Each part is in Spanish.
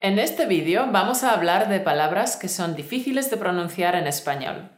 En este vídeo vamos a hablar de palabras que son difíciles de pronunciar en español.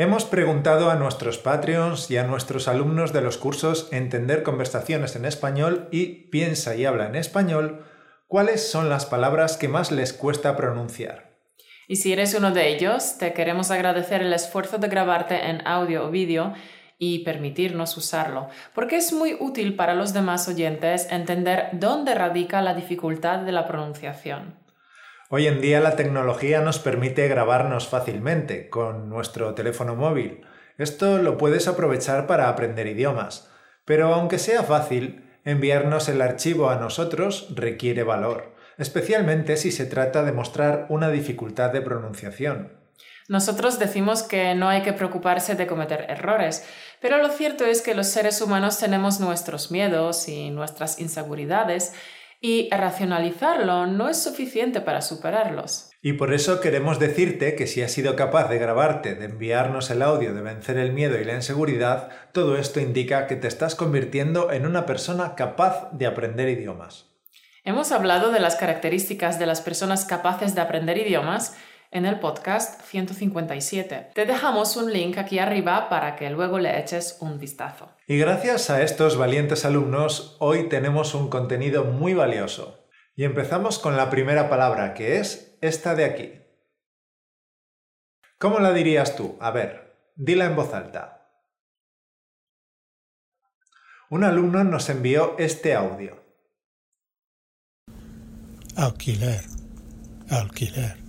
Hemos preguntado a nuestros Patreons y a nuestros alumnos de los cursos Entender conversaciones en español y Piensa y habla en español cuáles son las palabras que más les cuesta pronunciar. Y si eres uno de ellos, te queremos agradecer el esfuerzo de grabarte en audio o vídeo y permitirnos usarlo, porque es muy útil para los demás oyentes entender dónde radica la dificultad de la pronunciación. Hoy en día la tecnología nos permite grabarnos fácilmente con nuestro teléfono móvil. Esto lo puedes aprovechar para aprender idiomas. Pero aunque sea fácil, enviarnos el archivo a nosotros requiere valor, especialmente si se trata de mostrar una dificultad de pronunciación. Nosotros decimos que no hay que preocuparse de cometer errores, pero lo cierto es que los seres humanos tenemos nuestros miedos y nuestras inseguridades y racionalizarlo no es suficiente para superarlos. Y por eso queremos decirte que si has sido capaz de grabarte, de enviarnos el audio, de vencer el miedo y la inseguridad, todo esto indica que te estás convirtiendo en una persona capaz de aprender idiomas. Hemos hablado de las características de las personas capaces de aprender idiomas en el podcast 157. Te dejamos un link aquí arriba para que luego le eches un vistazo. Y gracias a estos valientes alumnos, hoy tenemos un contenido muy valioso. Y empezamos con la primera palabra, que es esta de aquí. ¿Cómo la dirías tú? A ver, dila en voz alta. Un alumno nos envió este audio. Alquiler. Alquiler.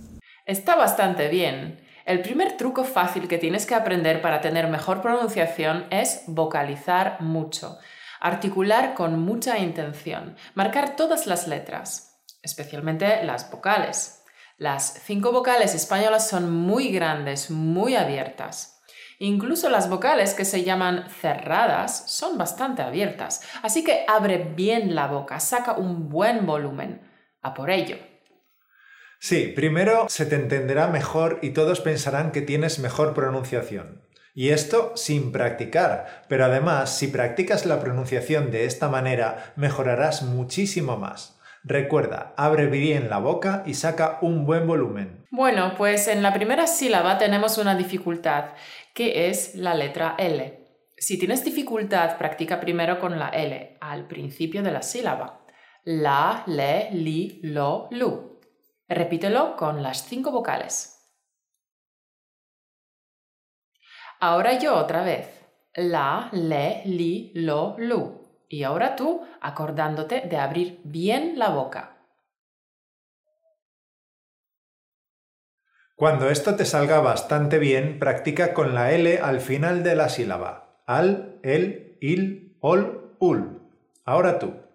Está bastante bien. El primer truco fácil que tienes que aprender para tener mejor pronunciación es vocalizar mucho, articular con mucha intención, marcar todas las letras, especialmente las vocales. Las cinco vocales españolas son muy grandes, muy abiertas. Incluso las vocales que se llaman cerradas son bastante abiertas, así que abre bien la boca, saca un buen volumen. A por ello. Sí, primero se te entenderá mejor y todos pensarán que tienes mejor pronunciación. Y esto sin practicar, pero además si practicas la pronunciación de esta manera mejorarás muchísimo más. Recuerda, abre bien la boca y saca un buen volumen. Bueno, pues en la primera sílaba tenemos una dificultad, que es la letra L. Si tienes dificultad, practica primero con la L al principio de la sílaba. La, le, li, lo, lu. Repítelo con las cinco vocales. Ahora yo otra vez. La, le, li, lo, lu. Y ahora tú acordándote de abrir bien la boca. Cuando esto te salga bastante bien, practica con la L al final de la sílaba. Al, el, il, ol, ul. Ahora tú.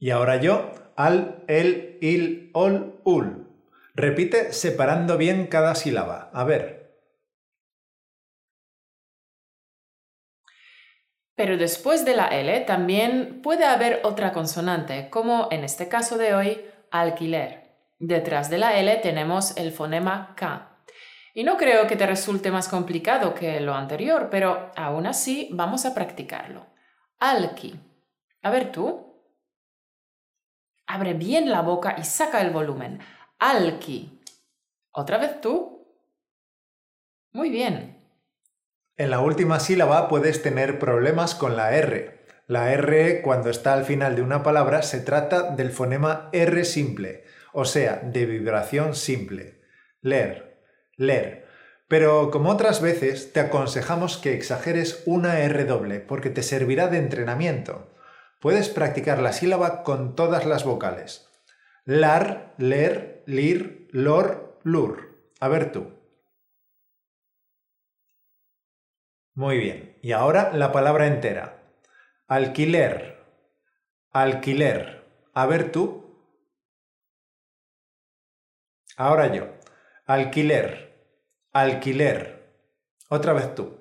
Y ahora yo, al, el, il, ol, ul. Repite separando bien cada sílaba. A ver. Pero después de la L también puede haber otra consonante, como en este caso de hoy, alquiler. Detrás de la L tenemos el fonema K. Y no creo que te resulte más complicado que lo anterior, pero aún así vamos a practicarlo. Alki. A ver tú. Abre bien la boca y saca el volumen. Alki. ¿Otra vez tú? Muy bien. En la última sílaba puedes tener problemas con la R. La R, cuando está al final de una palabra, se trata del fonema R simple, o sea, de vibración simple. Leer, leer. Pero como otras veces, te aconsejamos que exageres una R doble, porque te servirá de entrenamiento. Puedes practicar la sílaba con todas las vocales. Lar, ler, lir, lor, lur. A ver tú. Muy bien. Y ahora la palabra entera. Alquiler. Alquiler. A ver tú. Ahora yo. Alquiler. Alquiler. Otra vez tú.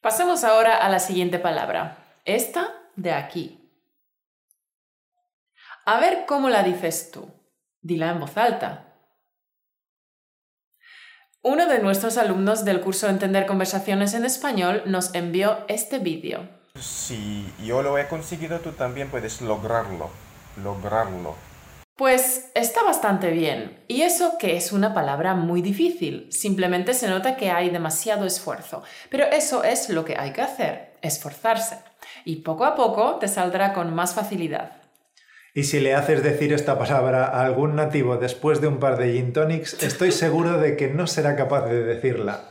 Pasemos ahora a la siguiente palabra. Esta de aquí. A ver cómo la dices tú. Dila en voz alta. Uno de nuestros alumnos del curso Entender conversaciones en español nos envió este vídeo. Si yo lo he conseguido, tú también puedes lograrlo. Lograrlo. Pues está bastante bien. Y eso que es una palabra muy difícil. Simplemente se nota que hay demasiado esfuerzo. Pero eso es lo que hay que hacer, esforzarse. Y poco a poco te saldrá con más facilidad. Y si le haces decir esta palabra a algún nativo después de un par de gin tonics, estoy seguro de que no será capaz de decirla.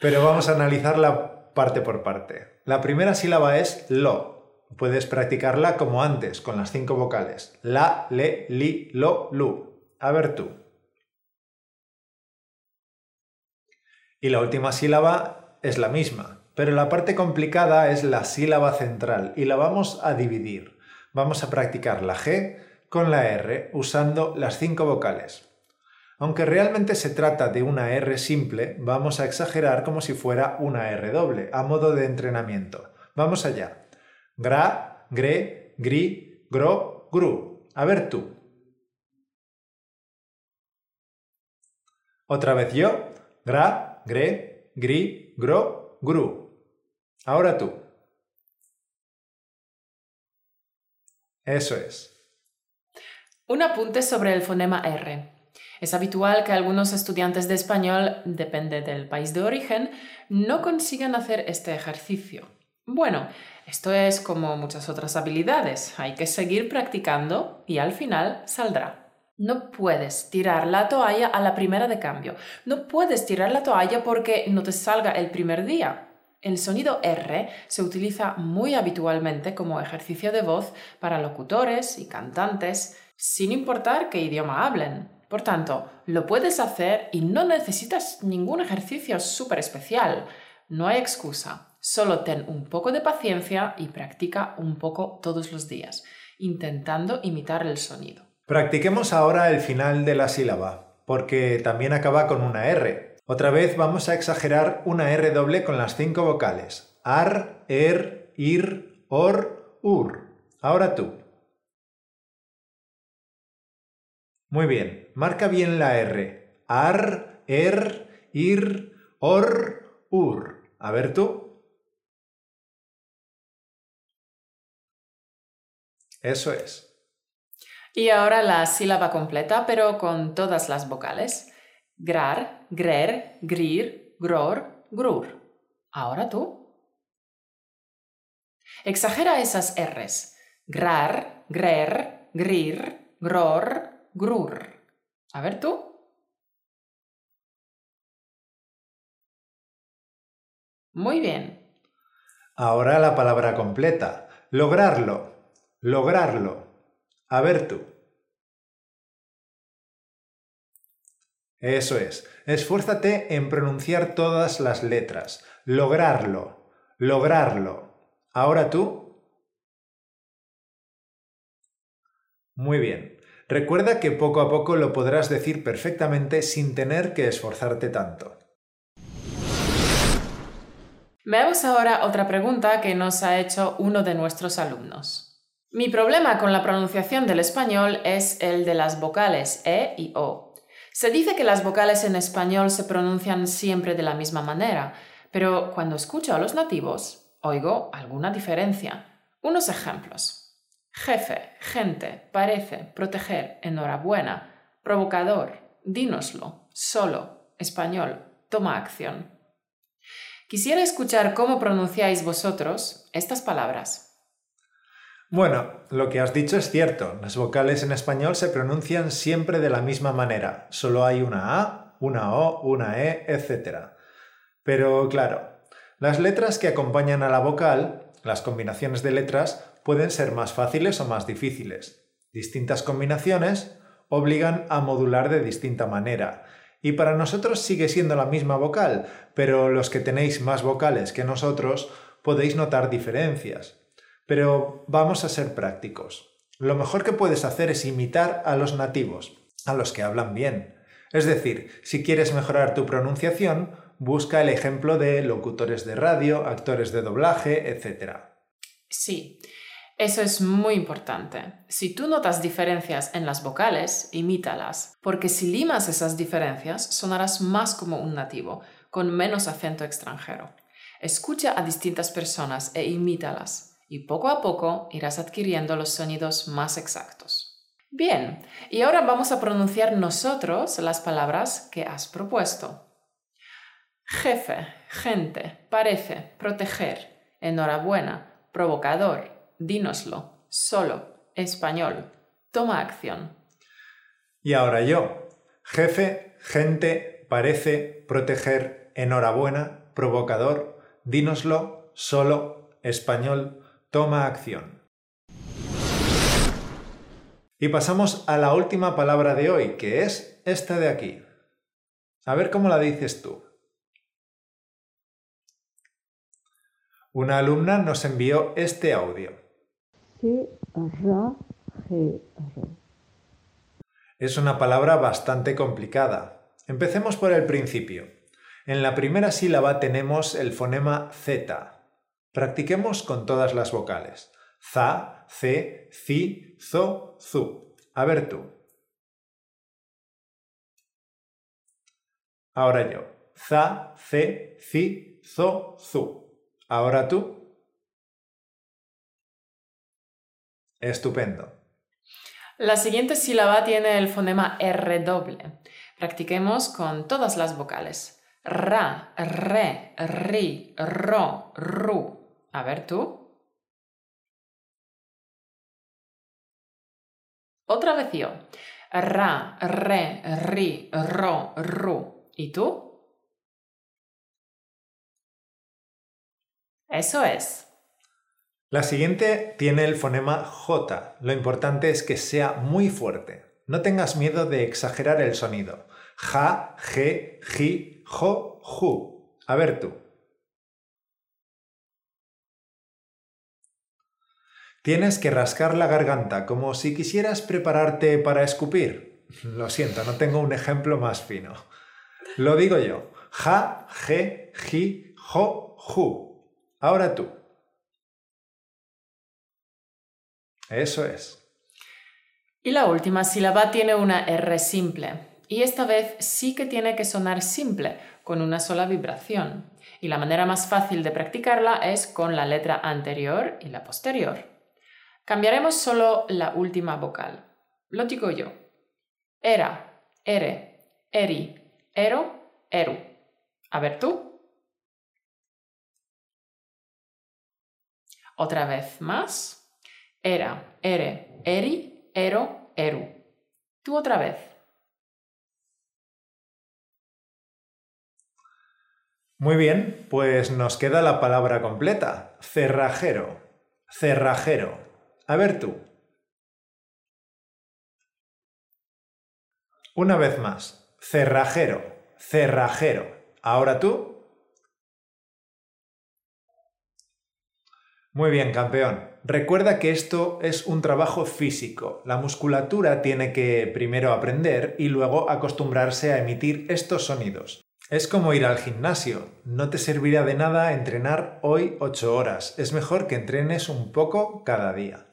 Pero vamos a analizarla parte por parte. La primera sílaba es lo, Puedes practicarla como antes, con las cinco vocales. La, le, li, lo, lu. A ver tú. Y la última sílaba es la misma, pero la parte complicada es la sílaba central y la vamos a dividir. Vamos a practicar la G con la R usando las cinco vocales. Aunque realmente se trata de una R simple, vamos a exagerar como si fuera una R doble, a modo de entrenamiento. Vamos allá. Gra, gre, gri, gro, gru. A ver tú. Otra vez yo. Gra, gre, gri, gro, gru. Ahora tú. Eso es. Un apunte sobre el fonema R. Es habitual que algunos estudiantes de español, depende del país de origen, no consigan hacer este ejercicio. Bueno, esto es como muchas otras habilidades, hay que seguir practicando y al final saldrá. No puedes tirar la toalla a la primera de cambio. No puedes tirar la toalla porque no te salga el primer día. El sonido R se utiliza muy habitualmente como ejercicio de voz para locutores y cantantes, sin importar qué idioma hablen. Por tanto, lo puedes hacer y no necesitas ningún ejercicio súper especial. No hay excusa. Solo ten un poco de paciencia y practica un poco todos los días, intentando imitar el sonido. Practiquemos ahora el final de la sílaba, porque también acaba con una R. Otra vez vamos a exagerar una R doble con las cinco vocales. Ar, er, ir, or, ur. Ahora tú. Muy bien, marca bien la R. Ar, er, ir, or, ur. A ver tú. Eso es. Y ahora la sílaba completa, pero con todas las vocales. Grar, grer, grir, gror, grur. Ahora tú. Exagera esas R's. Grar, grer, grir, gror, grur. A ver tú. Muy bien. Ahora la palabra completa. Lograrlo. Lograrlo. A ver tú. Eso es. Esfuérzate en pronunciar todas las letras. Lograrlo. Lograrlo. Ahora tú. Muy bien. Recuerda que poco a poco lo podrás decir perfectamente sin tener que esforzarte tanto. Veamos ahora otra pregunta que nos ha hecho uno de nuestros alumnos. Mi problema con la pronunciación del español es el de las vocales E y O. Se dice que las vocales en español se pronuncian siempre de la misma manera, pero cuando escucho a los nativos, oigo alguna diferencia. Unos ejemplos. Jefe, gente, parece, proteger, enhorabuena, provocador, dínoslo, solo, español, toma acción. Quisiera escuchar cómo pronunciáis vosotros estas palabras. Bueno, lo que has dicho es cierto. Las vocales en español se pronuncian siempre de la misma manera. Solo hay una A, una O, una E, etc. Pero claro, las letras que acompañan a la vocal, las combinaciones de letras, pueden ser más fáciles o más difíciles. Distintas combinaciones obligan a modular de distinta manera. Y para nosotros sigue siendo la misma vocal, pero los que tenéis más vocales que nosotros podéis notar diferencias. Pero vamos a ser prácticos. Lo mejor que puedes hacer es imitar a los nativos, a los que hablan bien. Es decir, si quieres mejorar tu pronunciación, Busca el ejemplo de locutores de radio, actores de doblaje, etc. Sí, eso es muy importante. Si tú notas diferencias en las vocales, imítalas, porque si limas esas diferencias, sonarás más como un nativo, con menos acento extranjero. Escucha a distintas personas e imítalas, y poco a poco irás adquiriendo los sonidos más exactos. Bien, y ahora vamos a pronunciar nosotros las palabras que has propuesto. Jefe, gente, parece, proteger, enhorabuena, provocador, dínoslo, solo, español, toma acción. Y ahora yo. Jefe, gente, parece, proteger, enhorabuena, provocador, dínoslo, solo, español, toma acción. Y pasamos a la última palabra de hoy, que es esta de aquí. A ver cómo la dices tú. Una alumna nos envió este audio. Es una palabra bastante complicada. Empecemos por el principio. En la primera sílaba tenemos el fonema Z. Practiquemos con todas las vocales za, ce, ci, zo, zu. A ver tú. Ahora yo. Za, ce, ci, zo, zu. Ahora tú. Estupendo. La siguiente sílaba tiene el fonema R doble. Practiquemos con todas las vocales. Ra, re, ri, ro, ru. A ver tú. Otra vez yo. Ra, re, ri, ro, ru. ¿Y tú? Eso es. La siguiente tiene el fonema J. Lo importante es que sea muy fuerte. No tengas miedo de exagerar el sonido. Ja, je, ji, jo, ju. A ver tú. Tienes que rascar la garganta como si quisieras prepararte para escupir. Lo siento, no tengo un ejemplo más fino. Lo digo yo. Ja, je, ji, jo, ju. Ahora tú. Eso es. Y la última sílaba tiene una R simple. Y esta vez sí que tiene que sonar simple, con una sola vibración. Y la manera más fácil de practicarla es con la letra anterior y la posterior. Cambiaremos solo la última vocal. Lo digo yo. Era, ere, eri, ero, eru. A ver tú. Otra vez más. Era, ere, eri, ero, eru. Tú otra vez. Muy bien, pues nos queda la palabra completa. Cerrajero. Cerrajero. A ver tú. Una vez más. Cerrajero. Cerrajero. Ahora tú. Muy bien, campeón. Recuerda que esto es un trabajo físico. La musculatura tiene que primero aprender y luego acostumbrarse a emitir estos sonidos. Es como ir al gimnasio. No te servirá de nada entrenar hoy 8 horas. Es mejor que entrenes un poco cada día.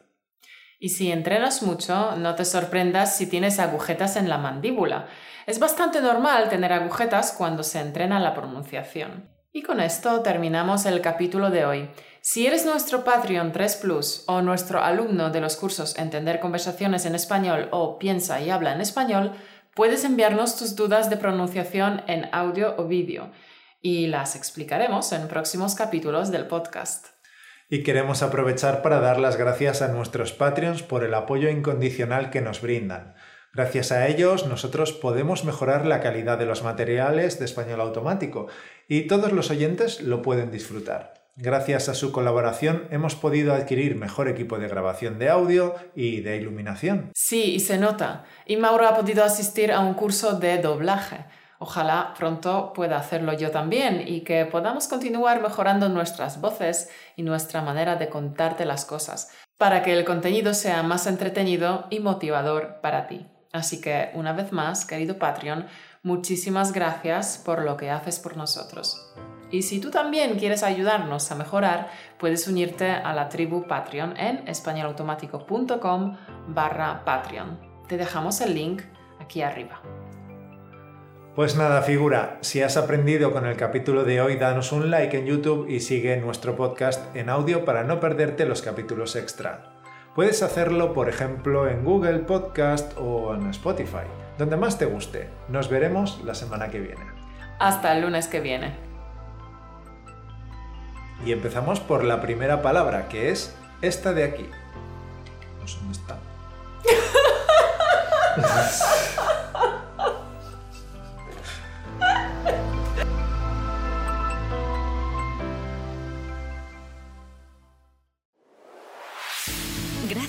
Y si entrenas mucho, no te sorprendas si tienes agujetas en la mandíbula. Es bastante normal tener agujetas cuando se entrena la pronunciación. Y con esto terminamos el capítulo de hoy. Si eres nuestro Patreon 3 Plus o nuestro alumno de los cursos Entender conversaciones en español o Piensa y habla en español, puedes enviarnos tus dudas de pronunciación en audio o vídeo y las explicaremos en próximos capítulos del podcast y queremos aprovechar para dar las gracias a nuestros Patreons por el apoyo incondicional que nos brindan. Gracias a ellos nosotros podemos mejorar la calidad de los materiales de español automático y todos los oyentes lo pueden disfrutar. Gracias a su colaboración hemos podido adquirir mejor equipo de grabación de audio y de iluminación. Sí, y se nota. Y Mauro ha podido asistir a un curso de doblaje. Ojalá pronto pueda hacerlo yo también y que podamos continuar mejorando nuestras voces y nuestra manera de contarte las cosas para que el contenido sea más entretenido y motivador para ti. Así que, una vez más, querido Patreon, Muchísimas gracias por lo que haces por nosotros. Y si tú también quieres ayudarnos a mejorar, puedes unirte a la tribu Patreon en españolautomático.com barra Patreon. Te dejamos el link aquí arriba. Pues nada, figura, si has aprendido con el capítulo de hoy, danos un like en YouTube y sigue nuestro podcast en audio para no perderte los capítulos extra. Puedes hacerlo, por ejemplo, en Google Podcast o en Spotify, donde más te guste. Nos veremos la semana que viene. Hasta el lunes que viene. Y empezamos por la primera palabra, que es esta de aquí. No sé dónde está.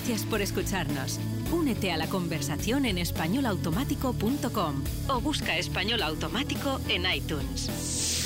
Gracias por escucharnos. Únete a la conversación en españolautomático.com o busca español automático en iTunes.